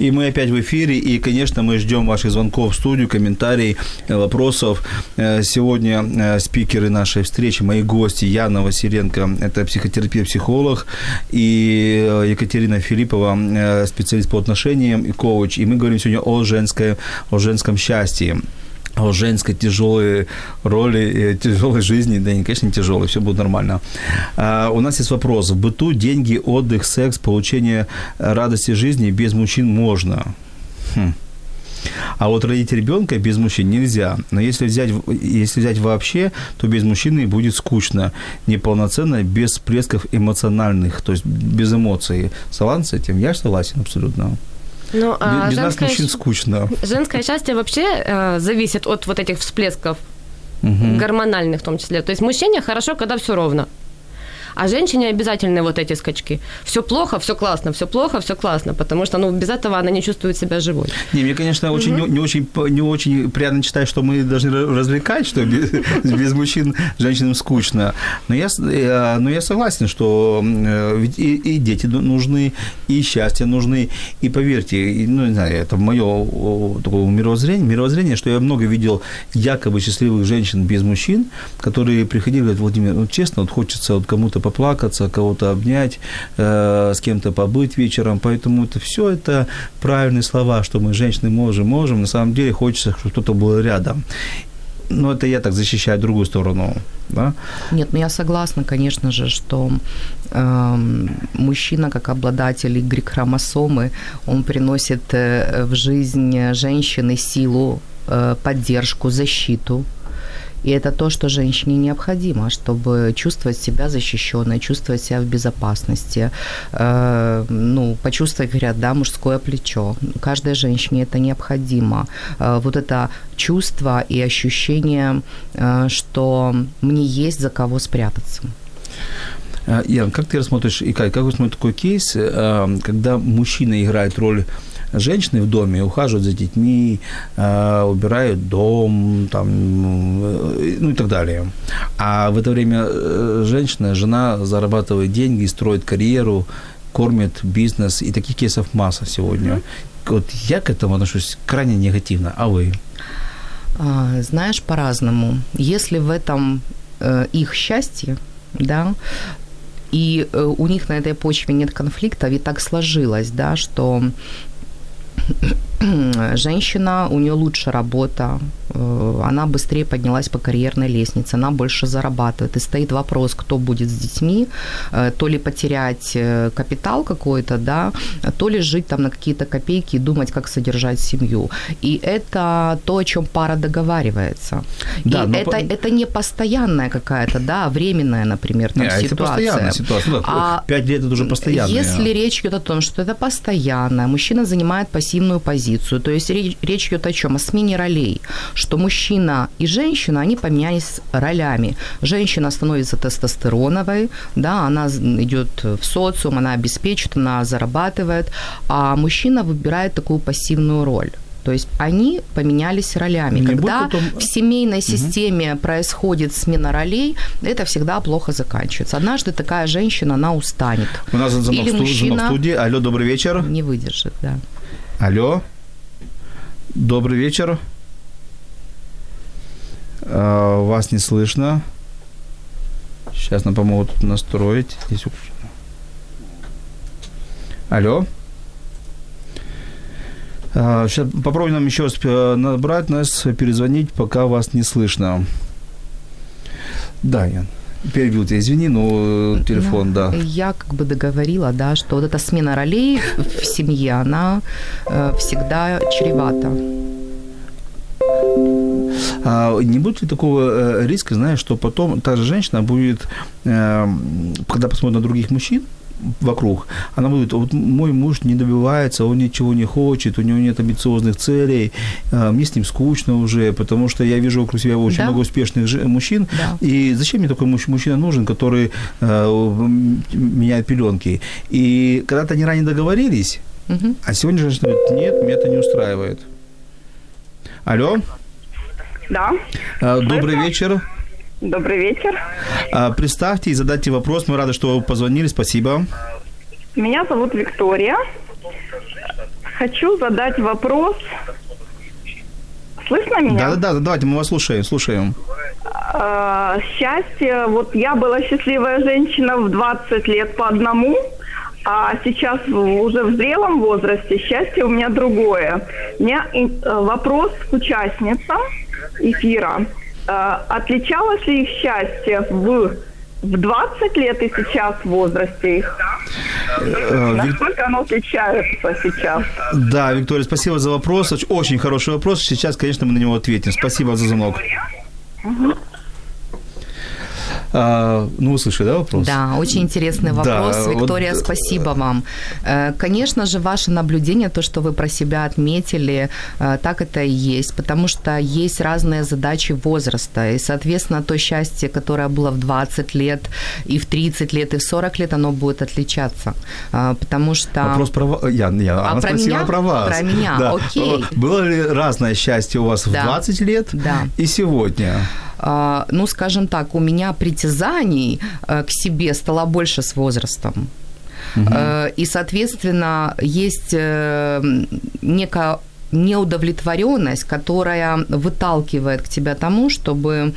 И мы опять в эфире, и, конечно, мы ждем ваших звонков в студию, комментарий, э, вопросов. Э, сегодня э, спикеры нашей встречи, мои гости, Яна Василенко, это психотерапевт-психолог, и Екатерина Филиппова, специалист по отношениям и коуч. И мы говорим сегодня о, женской, о женском счастье о женской тяжелой роли, тяжелой жизни, да, не, конечно, не тяжелой, все будет нормально. А, у нас есть вопрос. В быту деньги, отдых, секс, получение радости жизни без мужчин можно. Хм. А вот родить ребенка без мужчин нельзя. Но если взять, если взять вообще, то без мужчины будет скучно, неполноценно, без всплесков эмоциональных, то есть без эмоций. Согласен с этим? Я согласен абсолютно. Ну, а Без нас мужчин скучно. Женское счастье вообще э, зависит от вот этих всплесков угу. гормональных в том числе. То есть мужчине хорошо, когда все ровно. А женщине обязательны вот эти скачки. Все плохо, все классно, все плохо, все классно, потому что ну, без этого она не чувствует себя живой. Не, мне, конечно, очень, угу. не, не, очень, не очень приятно читать, что мы должны развлекать, что без, без мужчин женщинам скучно. Но я, э, но я согласен, что э, ведь и, и дети нужны, и счастье нужны. И поверьте, ну, не знаю, это мое такое мировоззрение, мировоззрение, что я много видел якобы счастливых женщин без мужчин, которые приходили и говорят, Владимир, ну, честно, вот хочется вот кому-то поплакаться, кого-то обнять, э, с кем-то побыть вечером. Поэтому это все это правильные слова, что мы, женщины, можем, можем. На самом деле хочется, чтобы кто-то был рядом. Но это я так защищаю другую сторону. Да? Нет, ну я согласна, конечно же, что э, мужчина, как обладатель Y-хромосомы, он приносит э, в жизнь женщины силу, э, поддержку, защиту. И это то, что женщине необходимо, чтобы чувствовать себя защищенной, чувствовать себя в безопасности, э, ну, почувствовать, говорят, да, мужское плечо. Каждой женщине это необходимо. Э, вот это чувство и ощущение, э, что мне есть за кого спрятаться. Ян, как ты рассмотришь, и как, как вы смотрите такой кейс, э, когда мужчина играет роль женщины в доме ухаживают за детьми, э, убирают дом, там, э, ну и так далее. А в это время э, женщина, жена зарабатывает деньги, строит карьеру, кормит бизнес, и таких кейсов масса сегодня. Mm-hmm. Вот я к этому отношусь крайне негативно, а вы? А, знаешь, по-разному. Если в этом их счастье, да, и у них на этой почве нет конфликтов, и так сложилось, да, что женщина, у нее лучше работа, она быстрее поднялась по карьерной лестнице, она больше зарабатывает. И стоит вопрос, кто будет с детьми, э, то ли потерять э, капитал какой-то, да, то ли жить там на какие-то копейки и думать, как содержать семью. И это то, о чем пара договаривается. Да, и это, по... это не постоянная какая-то, да, временная, например, там, не, ситуация. Это ситуация. Ну, а пять лет это уже постоянно. Если речь идет о том, что это постоянно, мужчина занимает пассивную позицию. То есть речь идет о чем? О смене ролей, что мужчина и женщина, они поменялись ролями. Женщина становится тестостероновой, да, она идет в социум, она обеспечит, она зарабатывает, а мужчина выбирает такую пассивную роль. То есть они поменялись ролями. Не Когда потом... в семейной системе угу. происходит смена ролей, это всегда плохо заканчивается. Однажды такая женщина, она устанет. У нас звонок, Или мужчина... в студии. Алло, добрый вечер. Не выдержит, да. Алло. Добрый вечер. А, вас не слышно. Сейчас нам помогут тут настроить. Здесь Алло. Сейчас а, попробуем нам еще раз э, набрать нас, перезвонить, пока вас не слышно. Да, Ян. Перебил тебя, извини, но э, телефон, ну, да. Я как бы договорила, да, что вот эта смена ролей в семье, она э, всегда чревата. А не будет ли такого э, риска, знаешь, что потом та же женщина будет, э, когда посмотрит на других мужчин, вокруг, она будет, вот мой муж не добивается, он ничего не хочет, у него нет амбициозных целей, э, мне с ним скучно уже, потому что я вижу вокруг себя очень да? много успешных мужчин, да. и зачем мне такой мужчина нужен, который меняет пеленки? И когда-то они ранее договорились, угу. а сегодня женщина говорит, нет, меня это не устраивает. Алло? Да. Э, добрый Слышно? вечер. Добрый вечер. А, представьте и задайте вопрос. Мы рады, что вы позвонили. Спасибо. Меня зовут Виктория. Хочу задать вопрос. Слышно меня? Да, да, да, давайте мы вас слушаем, слушаем. А, счастье, вот я была счастливая женщина в 20 лет по одному, а сейчас уже в зрелом возрасте счастье у меня другое. У меня э, вопрос к участницам эфира. Э, отличалось ли их счастье в в 20 лет и сейчас в возрасте их? Э, Насколько оно отличается сейчас? Да, Виктория, спасибо за вопрос. Очень хороший вопрос. Сейчас, конечно, мы на него ответим. Спасибо за звонок. Угу. А, ну, вы слышали, да, вопрос? Да, очень интересный вопрос. Да, Виктория, вот... спасибо вам. Э, конечно же, ваше наблюдение, то, что вы про себя отметили, э, так это и есть, потому что есть разные задачи возраста, и, соответственно, то счастье, которое было в 20 лет, и в 30 лет, и в 40 лет, оно будет отличаться, э, потому что... Вопрос про... Я, я, а она про меня? про вас. Про меня, да. окей. Было ли разное счастье у вас да. в 20 лет да. и сегодня? А, ну, скажем так, у меня притязаний э, к себе стало больше с возрастом. Угу. И, соответственно, есть э, некая неудовлетворенность, которая выталкивает к тебе тому, чтобы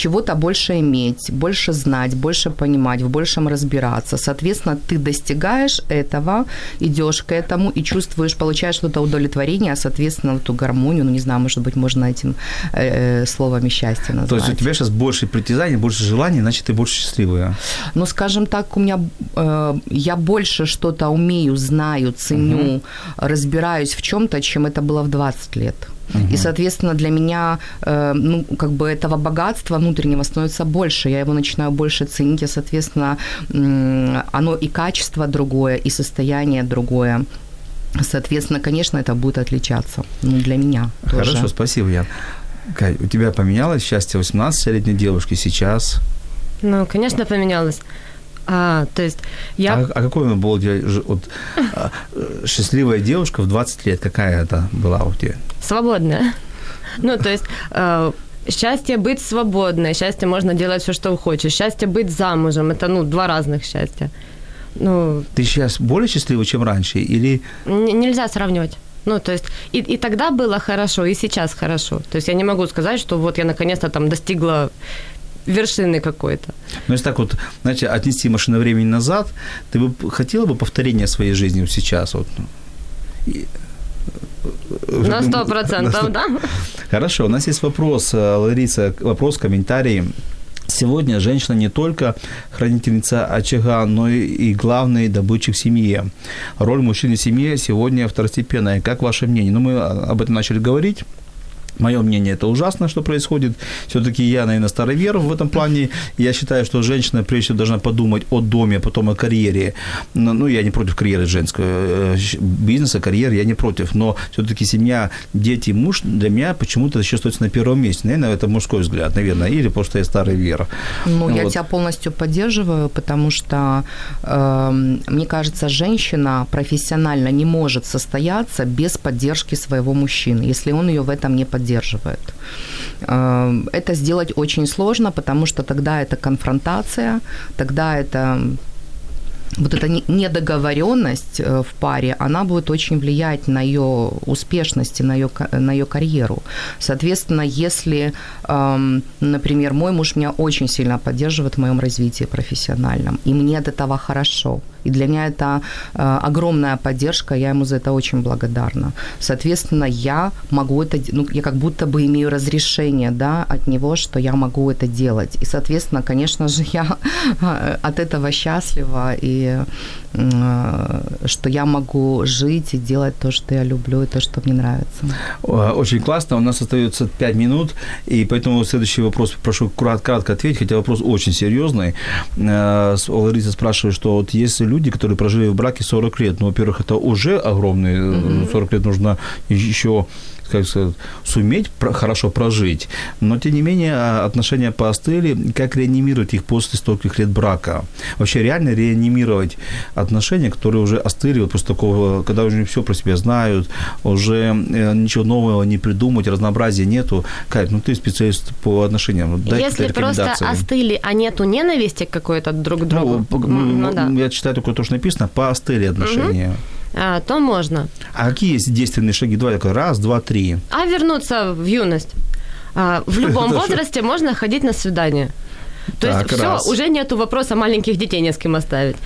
чего-то больше иметь, больше знать, больше понимать, в большем разбираться. Соответственно, ты достигаешь этого, идешь к этому и чувствуешь, получаешь что-то удовлетворение, а, соответственно, эту гармонию, ну, не знаю, может быть, можно этим э, словами счастья назвать. То есть у тебя сейчас больше притязаний, больше желаний, значит, ты больше счастливая. Ну, скажем так, у меня, э, я больше что-то умею, знаю, ценю, угу. разбираюсь в чем-то, чем это было в 20 лет. Угу. И, соответственно, для меня, э, ну, как бы этого богатства внутреннего становится больше. Я его начинаю больше ценить, и, соответственно, э, оно и качество другое, и состояние другое. Соответственно, конечно, это будет отличаться. Ну, для меня Хорошо, тоже. спасибо, Ян. Кай, у тебя поменялось счастье 18-летней девушки сейчас? Ну, конечно, поменялось. А, то есть я... А, а какой он был вот, а, счастливая девушка в 20 лет? Какая это была у тебя? Свободная. Ну, то есть э, счастье быть свободной, счастье можно делать все, что хочешь, счастье быть замужем, это, ну, два разных счастья. Ну, Ты сейчас более счастлива, чем раньше? Или н- нельзя сравнивать. Ну, то есть, и, и тогда было хорошо, и сейчас хорошо. То есть я не могу сказать, что вот я наконец-то там достигла вершины какой-то. Ну, если так вот, знаете, отнести машину времени назад, ты бы хотела бы повторения своей жизни вот сейчас? Вот? И- На сто процентов, да? Хорошо, у нас есть вопрос, э, Лариса, вопрос, комментарий. Сегодня женщина не только хранительница очага, но и, главный добытчик в семье. Роль мужчины в семье сегодня второстепенная. Как ваше мнение? Ну, мы об этом начали говорить. Мое мнение, это ужасно, что происходит. Все-таки я, наверное, старовер в этом плане. Я считаю, что женщина, прежде всего, должна подумать о доме, а потом о карьере. Ну, я не против карьеры женского. э, Бизнеса, карьеры я не против. Но все-таки семья, дети, муж для меня почему-то еще остается на первом месте. Наверное, это мужской взгляд, наверное. Или просто я старый вер. Ну, я Вот. тебя полностью поддерживаю, потому что, эм, мне кажется, женщина профессионально не может состояться без поддержки своего мужчины, если он ее в этом не поддерживает. Эм, это сделать очень сложно, потому что тогда это конфронтация, тогда это вот эта не- недоговоренность э, в паре, она будет очень влиять на ее успешность и на ее, на ее карьеру. Соответственно, если, эм, например, мой муж меня очень сильно поддерживает в моем развитии профессиональном, и мне от этого хорошо, и для меня это э, огромная поддержка, я ему за это очень благодарна. Соответственно, я могу это, ну, я как будто бы имею разрешение, да, от него, что я могу это делать. И, соответственно, конечно же, я э, от этого счастлива, и что я могу жить и делать то, что я люблю, и то, что мне нравится. Э, Очень классно. У нас остается 5 минут, и поэтому следующий вопрос прошу крат- кратко ответить, хотя вопрос очень серьезный. Э, Лариса спрашивает, что вот есть люди, которые прожили в браке 40 лет, ну, во-первых, это уже огромные, э, 40 лет нужно еще как сказать, суметь про- хорошо прожить, но тем не менее а, отношения поостыли. Как реанимировать их после стольких лет брака? Вообще реально реанимировать отношения, которые уже остыли вот после такого, когда уже все про себя знают, уже э, ничего нового не придумать, разнообразия нету. Кать, ну ты специалист по отношениям, дай Если просто остыли, а нету ненависти какой-то друг к другу, Ну, ну ну, да, Я читаю только то, что написано, поостыли отношения. а, то можно. А какие есть действенные шаги? Давай такой, раз, два, три. А вернуться в юность? А, в любом возрасте можно ходить на свидание. То Так, есть все, уже нету вопроса маленьких детей не с кем оставить.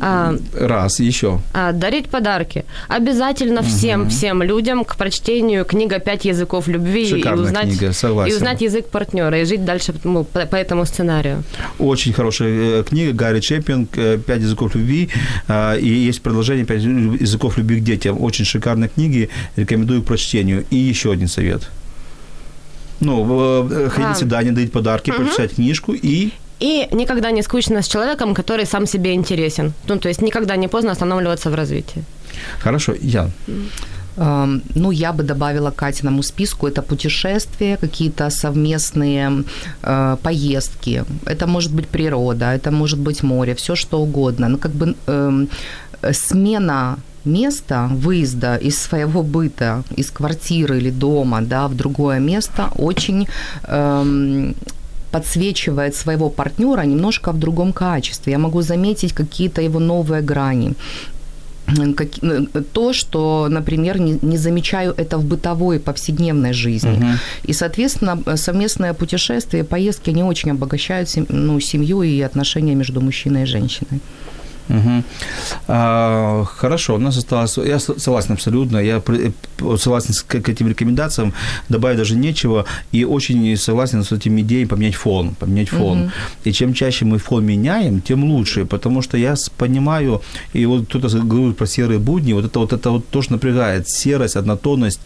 А, Раз, еще. а, дарить подарки. Обязательно всем, всем людям к прочтению книга «Пять языков любви» и Шикарная узнать, книга, согласен. и узнать язык партнера, и жить дальше ну, по, по этому сценарию. Очень хорошая э, книга Гарри Чеппинг э, «Пять языков любви». А, И есть продолжение «Пять языков любви к детям». Очень шикарные книги. Рекомендую к прочтению. И еще один совет. Ну, э, ходить А. свидание, дарить подарки, прочитать книжку и... И никогда не скучно с человеком, который сам себе интересен. Ну, то есть никогда не поздно останавливаться в развитии. Хорошо. Эм, Ну, я бы добавила к Катиному списку это путешествия, какие-то совместные э, поездки. Это может быть природа, это может быть море, все что угодно. Ну, как бы э, смена места выезда из своего быта, из квартиры или дома, да, в другое место очень эм, подсвечивает своего партнера немножко в другом качестве. Я могу заметить какие-то его новые грани как, то, что, например, не, не замечаю это в бытовой повседневной жизни. И, соответственно, совместное путешествие, поездки, они очень обогащают сем- ну, семью и отношения между мужчиной и женщиной. Мгм. А, хорошо, у нас осталось... Я согласен абсолютно. Я э, согласен с, к, к этим рекомендациям. Добавить даже нечего. И очень согласен с этими идеями поменять фон. Поменять фон. И чем чаще мы фон меняем, тем лучше. Потому что я понимаю, и вот кто-то говорит про серые будни, вот это вот, это вот тоже напрягает. Серость, однотонность.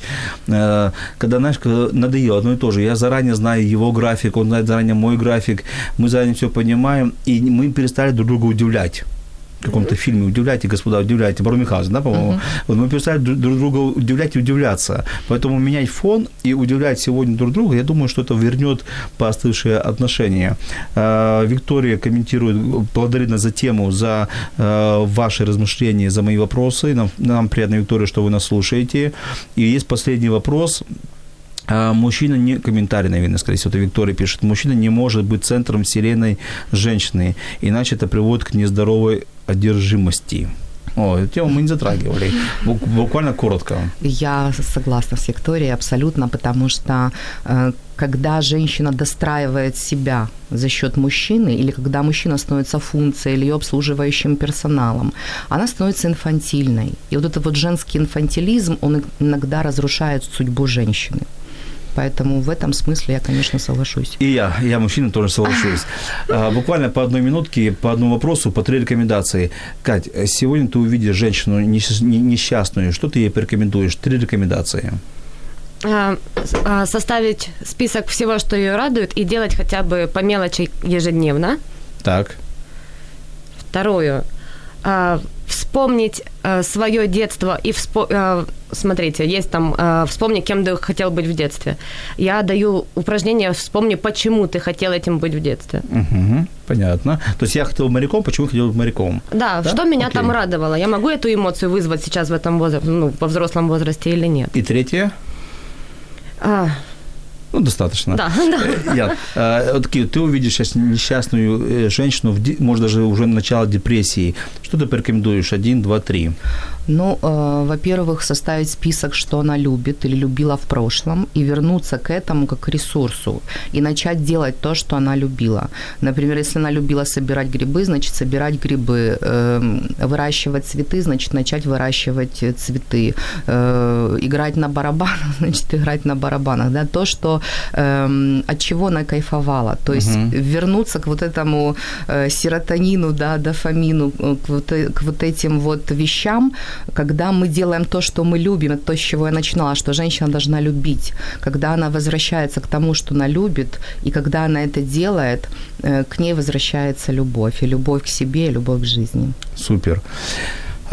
Э, Когда, знаешь, когда надоело одно и то же. Я заранее знаю его график, он знает заранее мой график. Мы заранее все понимаем, и мы перестали друг друга удивлять каком-то фильме «Удивляйте, господа, удивляйте», Бару Михайлович, да, по-моему? Вот мы перестали друг друг друга удивлять и удивляться. Поэтому менять фон и удивлять сегодня друг друга, я думаю, что это вернет поостывшие отношения. Э, Виктория комментирует, благодарит нас за тему, за э, ваши размышления, за мои вопросы. Нам, нам приятно, Виктория, что вы нас слушаете. И есть последний вопрос а мужчина не, комментарий, наверное, скорее всего, это Виктория пишет, мужчина не может быть центром вселенной женщины, иначе это приводит к нездоровой одержимости. О, эту тему мы не затрагивали. Буквально коротко. Я согласна с Викторией абсолютно, потому что э, когда женщина достраивает себя за счет мужчины, или когда мужчина становится функцией или ее обслуживающим персоналом, она становится инфантильной. И вот этот вот женский инфантилизм, он иногда разрушает судьбу женщины. Поэтому в этом смысле я, конечно, соглашусь. И я, я мужчина, тоже соглашусь. А, буквально по одной минутке, по одному вопросу, по три рекомендации. Кать, сегодня ты увидишь женщину несчастную. Что ты ей порекомендуешь? Три рекомендации. А, а, составить список всего, что ее радует, и делать хотя бы по мелочи ежедневно. Так. Второе вспомнить э, свое детство и вспо... э, смотрите, есть там э, вспомни, кем ты хотел быть в детстве. Я даю упражнение вспомни, почему ты хотел этим быть в детстве. Угу, понятно. То есть я хотел моряком, почему хотел быть моряком? Да, да? что меня Окей. там радовало? Я могу эту эмоцию вызвать сейчас в этом возрасте, ну, во взрослом возрасте или нет? И третье? А, ну, достаточно. Да, да. Я, э, вот такие, ты увидишь сейчас несчастную э, женщину, может, даже уже начало депрессии. Что ты порекомендуешь? Один, два, три. Ну, э, во-первых, составить список, что она любит или любила в прошлом, и вернуться к этому как к ресурсу, и начать делать то, что она любила. Например, если она любила собирать грибы, значит, собирать грибы. Э, выращивать цветы, значит, начать выращивать цветы. Э, играть на барабанах, значит, играть на барабанах. Да? То, что, э, от чего она кайфовала. То есть угу. вернуться к вот этому э, серотонину, да, дофамину, э, к вот, э, к вот этим вот вещам, когда мы делаем то, что мы любим, это то, с чего я начинала, что женщина должна любить. Когда она возвращается к тому, что она любит, и когда она это делает, э, к ней возвращается любовь. И любовь к себе, и любовь к жизни. Супер.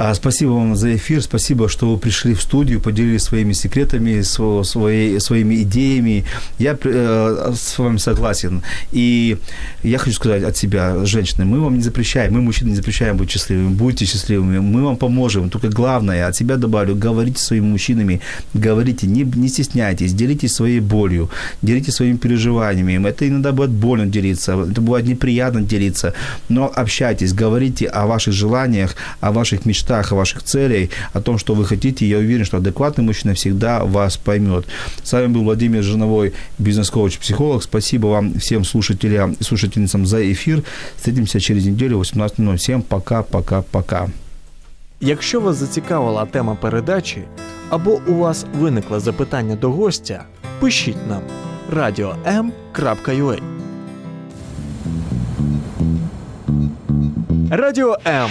А, спасибо вам за эфир, спасибо, что вы пришли в студию, поделились своими секретами, своей, своими идеями. Я э, с вами согласен. И я хочу сказать от себя, женщины, мы вам не запрещаем, мы, мужчины, не запрещаем быть счастливыми, будьте счастливыми, мы вам поможем. Только главное, от себя добавлю, говорите с своими мужчинами, говорите, не, не стесняйтесь, делитесь своей болью, делитесь своими переживаниями. Это иногда бывает больно делиться, это бывает неприятно делиться, но общайтесь, говорите о ваших желаниях, о ваших мечтах, мечтах, о ваших целях, о том, что вы хотите. Я уверен, что адекватный мужчина всегда вас поймет. С вами был Владимир Жиновой, бизнес-коуч, психолог. Спасибо вам всем слушателям и слушательницам за эфир. Встретимся через неделю 18.00. Всем пока, пока, пока. Якщо вас зацікавила тема передачі або у вас виникло запитання до гостя, пишіть нам radio.m.ua Радіо М